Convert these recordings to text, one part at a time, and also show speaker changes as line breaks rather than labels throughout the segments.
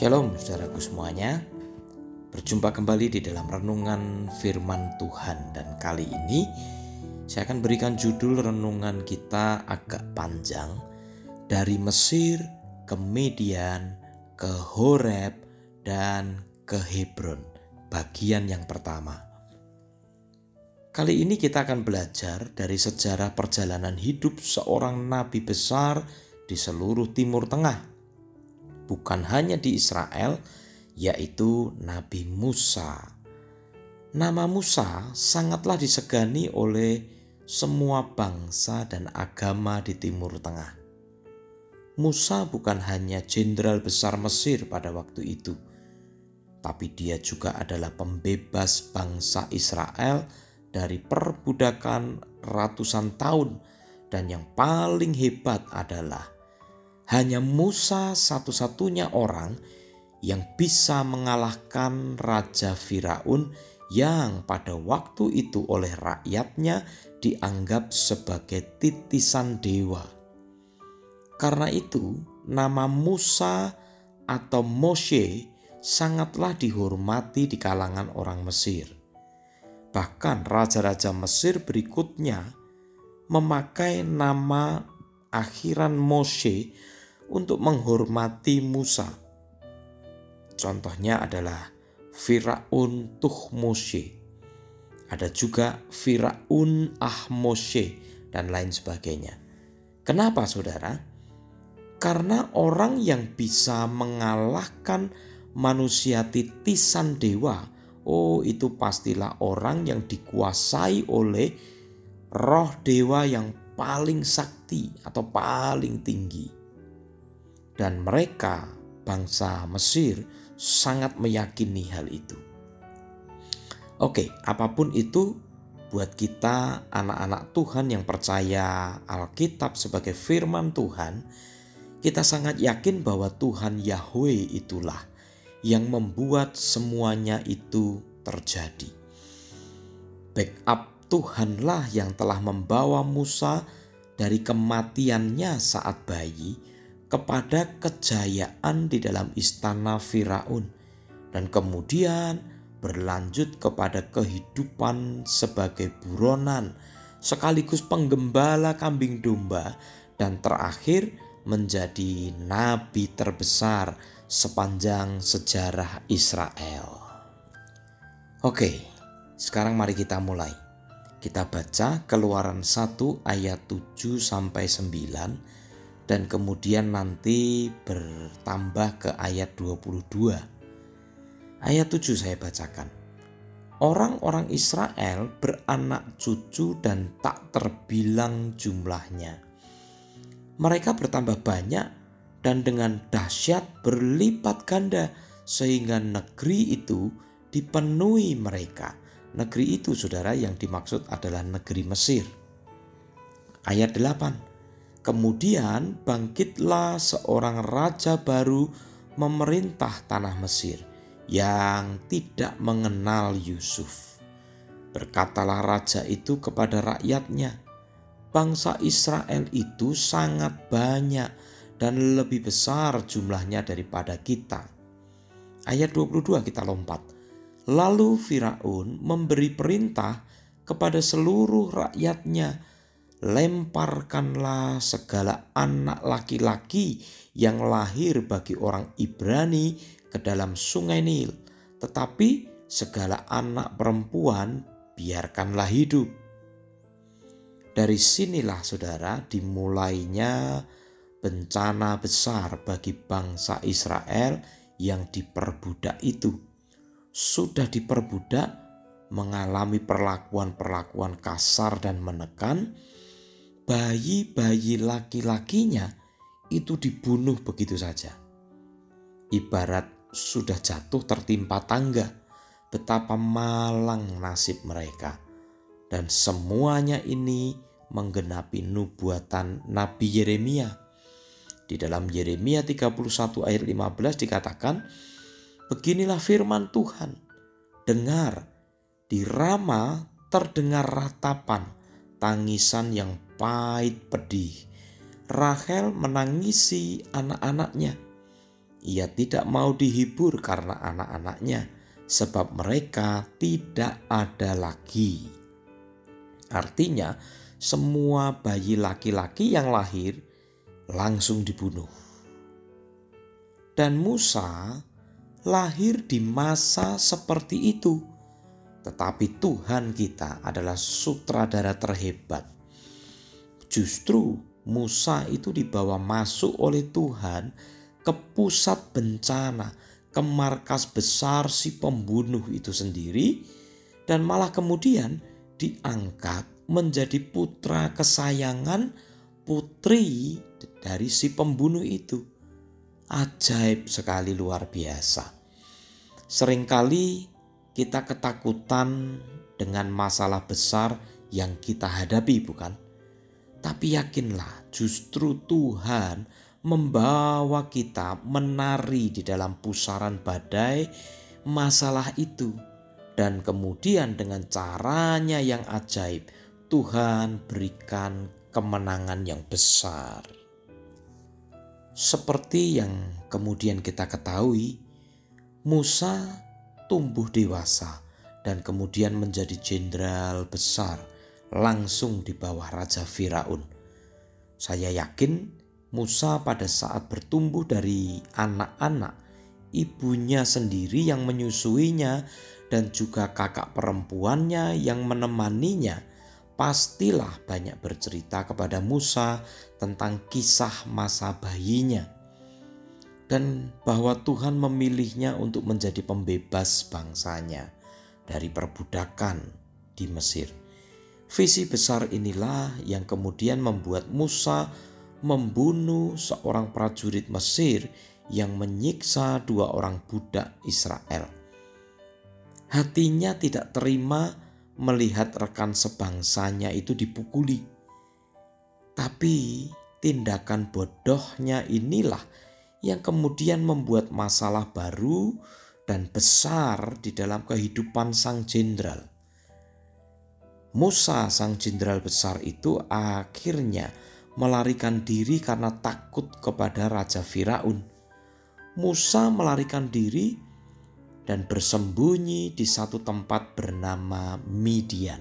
Shalom saudaraku semuanya. Berjumpa kembali di dalam renungan firman Tuhan. Dan kali ini saya akan berikan judul renungan kita agak panjang. Dari Mesir ke Median ke Horeb dan ke Hebron. Bagian yang pertama. Kali ini kita akan belajar dari sejarah perjalanan hidup seorang nabi besar di seluruh Timur Tengah. Bukan hanya di Israel, yaitu Nabi Musa. Nama Musa sangatlah disegani oleh semua bangsa dan agama di Timur Tengah. Musa bukan hanya jenderal besar Mesir pada waktu itu, tapi dia juga adalah pembebas bangsa Israel dari perbudakan ratusan tahun dan yang paling hebat adalah hanya Musa satu-satunya orang yang bisa mengalahkan Raja Firaun yang pada waktu itu oleh rakyatnya dianggap sebagai titisan dewa. Karena itu, nama Musa atau Moshe sangatlah dihormati di kalangan orang Mesir. Bahkan raja-raja Mesir berikutnya memakai nama akhiran Moshe untuk menghormati Musa. Contohnya adalah Firaun Tuhmoshe. Ada juga Firaun Ahmoshe dan lain sebagainya. Kenapa saudara? Karena orang yang bisa mengalahkan manusia titisan dewa Oh, itu pastilah orang yang dikuasai oleh roh dewa yang paling sakti atau paling tinggi. Dan mereka, bangsa Mesir, sangat meyakini hal itu. Oke, apa pun itu, buat kita, anak-anak Tuhan yang percaya Alkitab sebagai firman Tuhan, kita sangat yakin bahwa Tuhan Yahweh itulah yang membuat semuanya itu terjadi. Backup Tuhanlah yang telah membawa Musa dari kematiannya saat bayi kepada kejayaan di dalam istana Firaun dan kemudian berlanjut kepada kehidupan sebagai buronan sekaligus penggembala kambing domba dan terakhir menjadi nabi terbesar sepanjang sejarah Israel. Oke, sekarang mari kita mulai. Kita baca Keluaran 1 ayat 7 sampai 9 dan kemudian nanti bertambah ke ayat 22. Ayat 7 saya bacakan. Orang-orang Israel beranak cucu dan tak terbilang jumlahnya. Mereka bertambah banyak dan dengan dahsyat berlipat ganda sehingga negeri itu dipenuhi mereka. Negeri itu saudara yang dimaksud adalah negeri Mesir. Ayat 8. Kemudian bangkitlah seorang raja baru memerintah tanah Mesir yang tidak mengenal Yusuf. Berkatalah raja itu kepada rakyatnya, bangsa Israel itu sangat banyak dan lebih besar jumlahnya daripada kita. Ayat 22 kita lompat. Lalu Firaun memberi perintah kepada seluruh rakyatnya, lemparkanlah segala anak laki-laki yang lahir bagi orang Ibrani ke dalam sungai Nil, tetapi segala anak perempuan biarkanlah hidup. Dari sinilah saudara dimulainya bencana besar bagi bangsa Israel yang diperbudak itu. Sudah diperbudak, mengalami perlakuan-perlakuan kasar dan menekan, bayi-bayi laki-lakinya itu dibunuh begitu saja. Ibarat sudah jatuh tertimpa tangga, betapa malang nasib mereka. Dan semuanya ini menggenapi nubuatan Nabi Yeremia di dalam Yeremia 31 ayat 15 dikatakan, Beginilah firman Tuhan, dengar, di Rama terdengar ratapan, tangisan yang pahit pedih. Rahel menangisi anak-anaknya. ia tidak mau dihibur karena anak-anaknya, sebab mereka tidak ada lagi. Artinya, semua bayi laki-laki yang lahir langsung dibunuh. Dan Musa lahir di masa seperti itu, tetapi Tuhan kita adalah sutradara terhebat. Justru Musa itu dibawa masuk oleh Tuhan ke pusat bencana, ke markas besar si pembunuh itu sendiri, dan malah kemudian diangkat menjadi putra kesayangan putri dari si pembunuh itu. Ajaib sekali luar biasa. Seringkali kita ketakutan dengan masalah besar yang kita hadapi, bukan? Tapi yakinlah, justru Tuhan membawa kita menari di dalam pusaran badai masalah itu. Dan kemudian dengan caranya yang ajaib, Tuhan berikan kemenangan yang besar. Seperti yang kemudian kita ketahui, Musa tumbuh dewasa dan kemudian menjadi jenderal besar langsung di bawah Raja Firaun. Saya yakin Musa pada saat bertumbuh dari anak-anak, ibunya sendiri yang menyusuinya dan juga kakak perempuannya yang menemaninya, pastilah banyak bercerita kepada Musa tentang kisah masa bayinya dan bahwa Tuhan memilihnya untuk menjadi pembebas bangsanya dari perbudakan di Mesir. Visi besar inilah yang kemudian membuat Musa membunuh seorang prajurit Mesir yang menyiksa dua orang budak Israel. Hatinya tidak terima melihat rekan sebangsanya itu dipukuli. Tapi tindakan bodohnya inilah yang kemudian membuat masalah baru dan besar di dalam kehidupan sang jenderal. Musa sang jenderal besar itu akhirnya melarikan diri karena takut kepada Raja Firaun. Musa melarikan diri dan bersembunyi di satu tempat bernama Midian.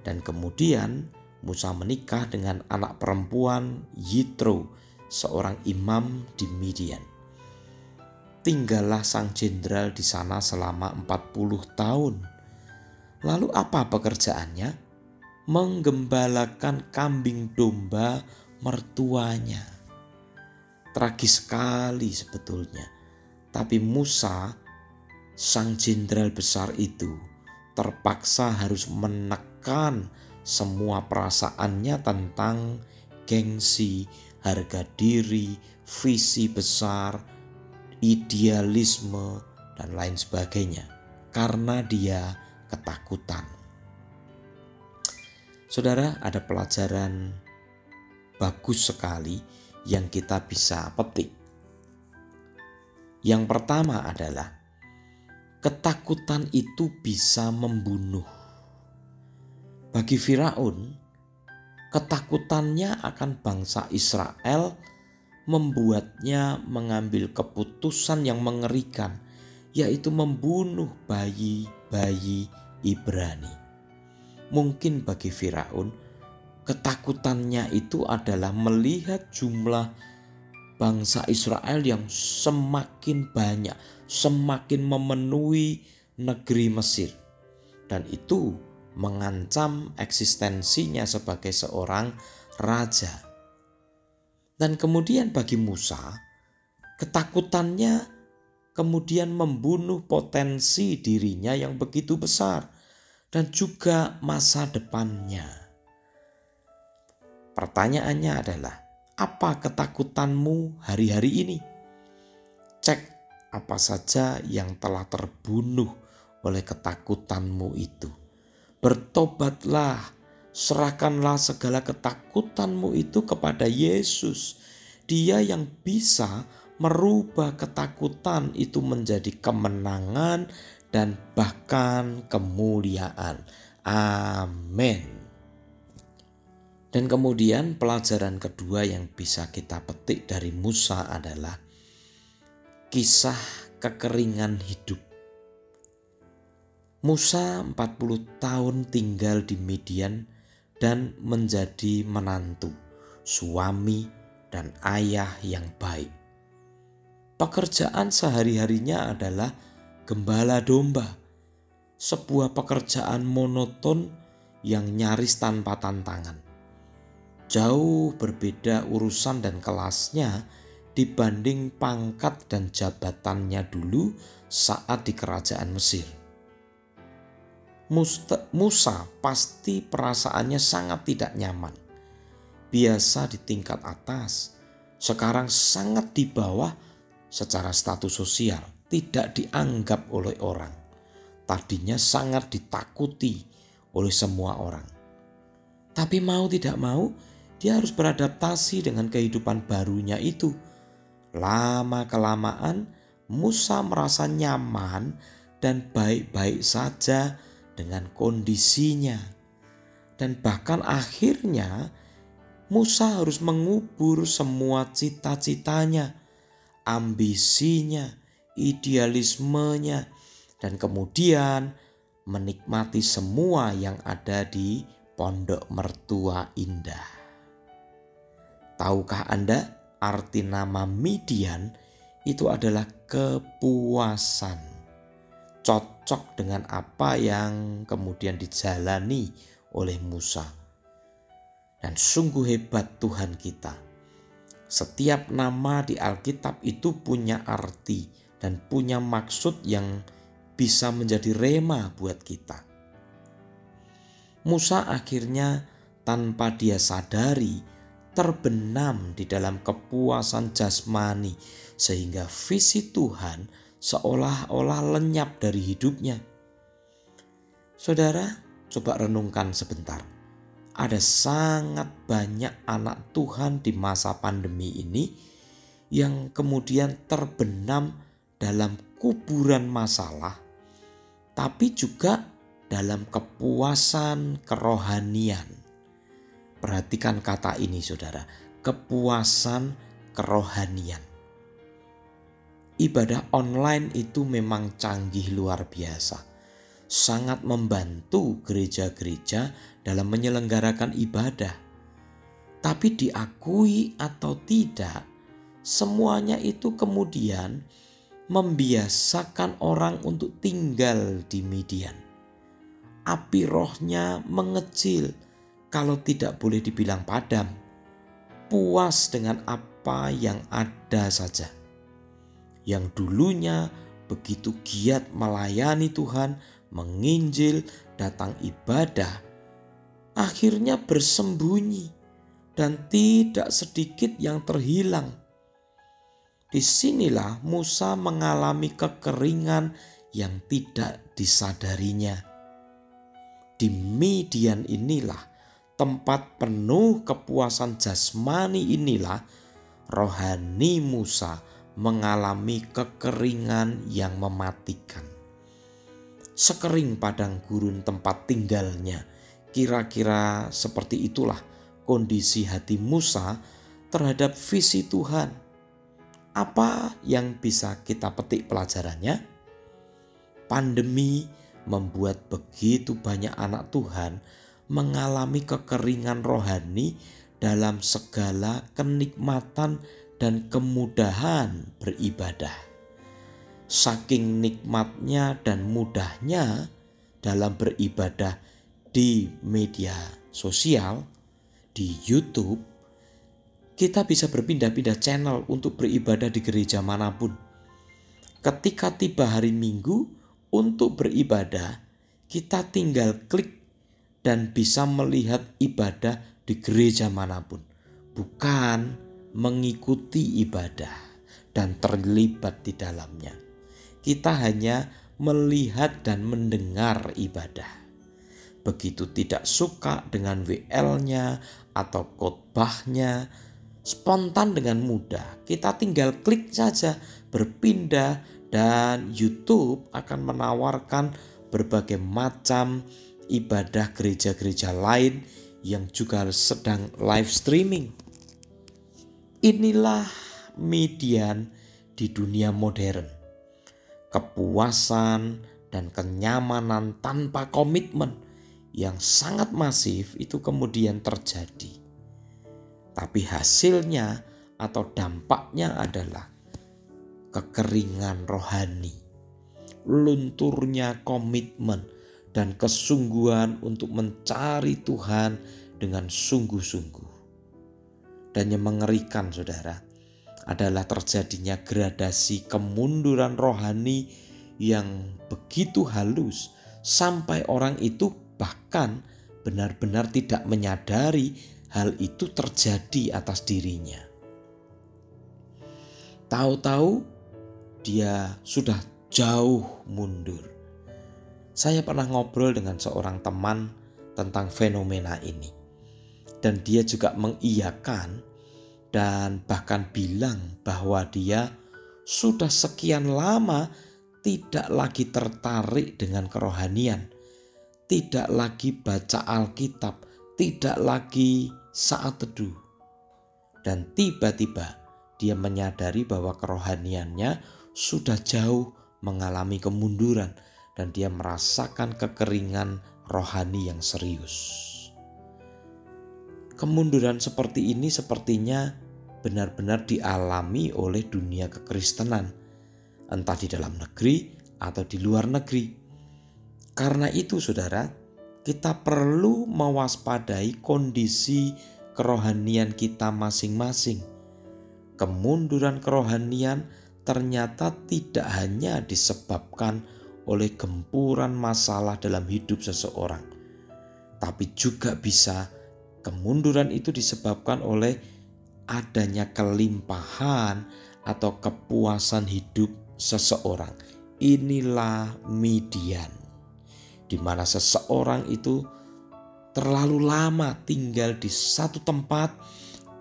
Dan kemudian Musa menikah dengan anak perempuan Yitro, seorang imam di Midian. Tinggallah sang jenderal di sana selama 40 tahun. Lalu apa pekerjaannya? menggembalakan kambing domba mertuanya. Tragis sekali sebetulnya. Tapi Musa, sang jenderal besar itu, terpaksa harus menekan semua perasaannya tentang gengsi, harga diri, visi besar, idealisme, dan lain sebagainya, karena dia ketakutan. Saudara, ada pelajaran bagus sekali yang kita bisa petik. Yang pertama adalah ketakutan itu bisa membunuh. Bagi Firaun, ketakutannya akan bangsa Israel membuatnya mengambil keputusan yang mengerikan, yaitu membunuh bayi-bayi Ibrani. Mungkin bagi Firaun, ketakutannya itu adalah melihat jumlah bangsa Israel yang semakin banyak, semakin memenuhi negeri Mesir, dan itu mengancam eksistensinya sebagai seorang raja. Dan kemudian bagi Musa, ketakutannya kemudian membunuh potensi dirinya yang begitu besar dan juga masa depannya. Pertanyaannya adalah, apa ketakutanmu hari-hari ini? Cek apa saja yang telah terbunuh oleh ketakutanmu itu. Bertobatlah, serahkanlah segala ketakutanmu itu kepada Yesus. Dia yang bisa merubah ketakutan itu menjadi kemenangan dan bahkan kemuliaan. Amin. Dan kemudian pelajaran kedua yang bisa kita petik dari Musa adalah kisah kekeringan hidup. Musa 40 tahun tinggal di Midian dan menjadi menantu, suami, dan ayah yang baik. Pekerjaan sehari-harinya adalah gembala domba, sebuah pekerjaan monoton yang nyaris tanpa tantangan. Jauh berbeda urusan dan kelasnya dibanding pangkat dan jabatannya dulu saat di kerajaan Mesir. Musa pasti perasaannya sangat tidak nyaman. Biasa di tingkat atas, sekarang sangat di bawah secara status sosial, tidak dianggap oleh orang. Tadinya sangat ditakuti oleh semua orang. Tapi mau tidak mau, dia harus beradaptasi dengan kehidupan barunya itu. Lama-kelamaan, Musa merasa nyaman dan baik-baik saja dengan kondisinya. Dan bahkan akhirnya Musa harus mengubur semua cita-citanya, ambisinya, idealismenya, dan kemudian menikmati semua yang ada di pondok mertua indah. Tahukah Anda arti nama Midian itu adalah kepuasan cocok dengan apa yang kemudian dijalani oleh Musa. Dan sungguh hebat Tuhan kita. Setiap nama di Alkitab itu punya arti dan punya maksud yang bisa menjadi rema buat kita. Musa akhirnya tanpa dia sadari terbenam di dalam kepuasan jasmani sehingga visi Tuhan seolah-olah lenyap dari hidupnya. Saudara, coba renungkan sebentar. Ada sangat banyak anak Tuhan di masa pandemi ini yang kemudian terbenam dalam kuburan masalah, tapi juga dalam kepuasan kerohanian. Perhatikan kata ini, saudara: kepuasan kerohanian ibadah online itu memang canggih luar biasa. Sangat membantu gereja-gereja dalam menyelenggarakan ibadah. Tapi diakui atau tidak, semuanya itu kemudian membiasakan orang untuk tinggal di median. Api rohnya mengecil kalau tidak boleh dibilang padam. Puas dengan apa yang ada saja yang dulunya begitu giat melayani Tuhan, menginjil, datang ibadah, akhirnya bersembunyi dan tidak sedikit yang terhilang. Di sinilah Musa mengalami kekeringan yang tidak disadarinya. Di Midian inilah tempat penuh kepuasan jasmani inilah rohani Musa mengalami kekeringan yang mematikan. Sekering padang gurun tempat tinggalnya, kira-kira seperti itulah kondisi hati Musa terhadap visi Tuhan. Apa yang bisa kita petik pelajarannya? Pandemi membuat begitu banyak anak Tuhan mengalami kekeringan rohani dalam segala kenikmatan dan kemudahan beribadah. Saking nikmatnya dan mudahnya dalam beribadah di media sosial, di YouTube, kita bisa berpindah-pindah channel untuk beribadah di gereja mana pun. Ketika tiba hari Minggu untuk beribadah, kita tinggal klik dan bisa melihat ibadah di gereja mana pun, bukan mengikuti ibadah dan terlibat di dalamnya. Kita hanya melihat dan mendengar ibadah. Begitu tidak suka dengan WL-nya atau khotbahnya, spontan dengan mudah. Kita tinggal klik saja, berpindah dan YouTube akan menawarkan berbagai macam ibadah gereja-gereja lain yang juga sedang live streaming. Inilah Midian di dunia modern. Kepuasan dan kenyamanan tanpa komitmen yang sangat masif itu kemudian terjadi. Tapi hasilnya atau dampaknya adalah kekeringan rohani, lunturnya komitmen dan kesungguhan untuk mencari Tuhan dengan sungguh-sungguh. Dan yang mengerikan saudara, adalah terjadinya gradasi kemunduran rohani yang begitu halus sampai orang itu bahkan benar-benar tidak menyadari hal itu terjadi atas dirinya. Tahu-tahu dia sudah jauh mundur. Saya pernah ngobrol dengan seorang teman tentang fenomena ini. Dan dia juga mengiyakan dan bahkan bilang bahwa dia sudah sekian lama tidak lagi tertarik dengan kerohanian, tidak lagi baca Alkitab, tidak lagi saat teduh. Dan tiba-tiba dia menyadari bahwa kerohaniannya sudah jauh mengalami kemunduran dan dia merasakan kekeringan rohani yang serius. Kemunduran seperti ini sepertinya benar-benar dialami oleh dunia kekristenan, entah di dalam negeri atau di luar negeri. Karena itu, saudara, kita perlu mewaspadai kondisi kerohanian kita masing-masing. Kemunduran kerohanian ternyata tidak hanya disebabkan oleh gempuran masalah dalam hidup seseorang, tapi juga bisa Kemunduran itu disebabkan oleh adanya kelimpahan atau kepuasan hidup seseorang. Inilah median, di mana seseorang itu terlalu lama tinggal di satu tempat,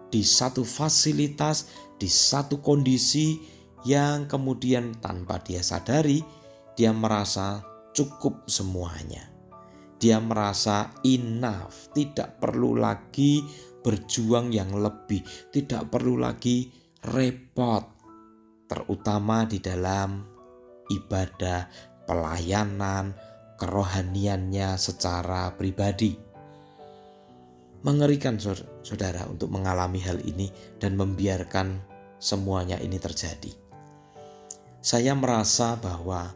di satu fasilitas, di satu kondisi yang kemudian tanpa dia sadari, dia merasa cukup semuanya. Dia merasa enough, tidak perlu lagi berjuang yang lebih, tidak perlu lagi repot, terutama di dalam ibadah, pelayanan, kerohaniannya secara pribadi. Mengerikan saudara untuk mengalami hal ini dan membiarkan semuanya ini terjadi. Saya merasa bahwa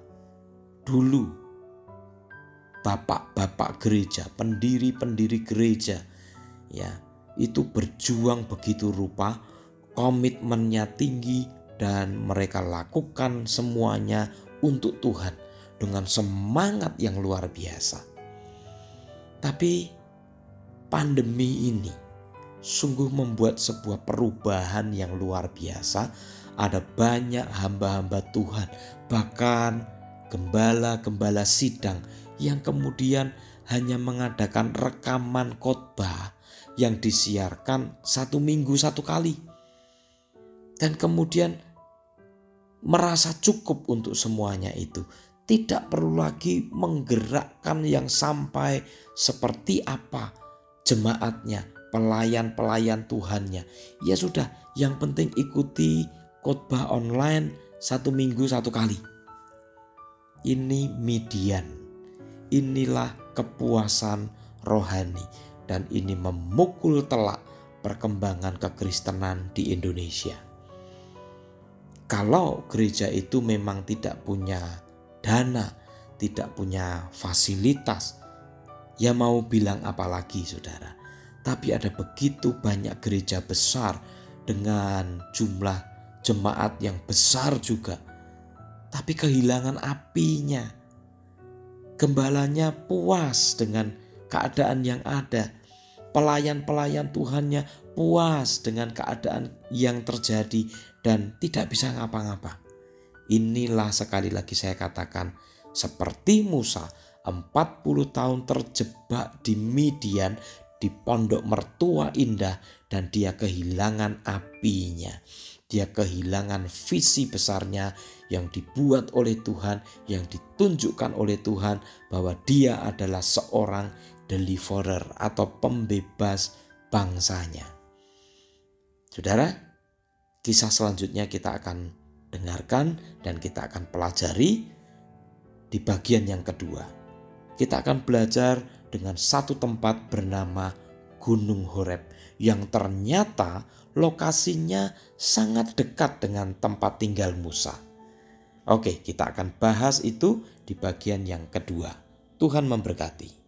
dulu bapak-bapak gereja, pendiri-pendiri gereja ya, itu berjuang begitu rupa, komitmennya tinggi dan mereka lakukan semuanya untuk Tuhan dengan semangat yang luar biasa. Tapi pandemi ini sungguh membuat sebuah perubahan yang luar biasa. Ada banyak hamba-hamba Tuhan, bahkan gembala-gembala sidang yang kemudian hanya mengadakan rekaman khotbah yang disiarkan satu minggu satu kali. Dan kemudian merasa cukup untuk semuanya itu. Tidak perlu lagi menggerakkan yang sampai seperti apa jemaatnya, pelayan-pelayan Tuhannya. Ya sudah, yang penting ikuti khotbah online satu minggu satu kali. Ini median inilah kepuasan rohani dan ini memukul telak perkembangan kekristenan di Indonesia. Kalau gereja itu memang tidak punya dana, tidak punya fasilitas, ya mau bilang apa lagi saudara. Tapi ada begitu banyak gereja besar dengan jumlah jemaat yang besar juga. Tapi kehilangan apinya, Gembalanya puas dengan keadaan yang ada. Pelayan-pelayan Tuhannya puas dengan keadaan yang terjadi dan tidak bisa ngapa-ngapa. Inilah sekali lagi saya katakan seperti Musa 40 tahun terjebak di Midian di pondok mertua indah dan dia kehilangan apinya. Dia kehilangan visi besarnya yang dibuat oleh Tuhan, yang ditunjukkan oleh Tuhan bahwa dia adalah seorang deliverer atau pembebas bangsanya. Saudara, kisah selanjutnya kita akan dengarkan dan kita akan pelajari di bagian yang kedua. Kita akan belajar dengan satu tempat bernama Gunung Horeb yang ternyata lokasinya sangat dekat dengan tempat tinggal Musa. Oke, kita akan bahas itu di bagian yang kedua. Tuhan memberkati.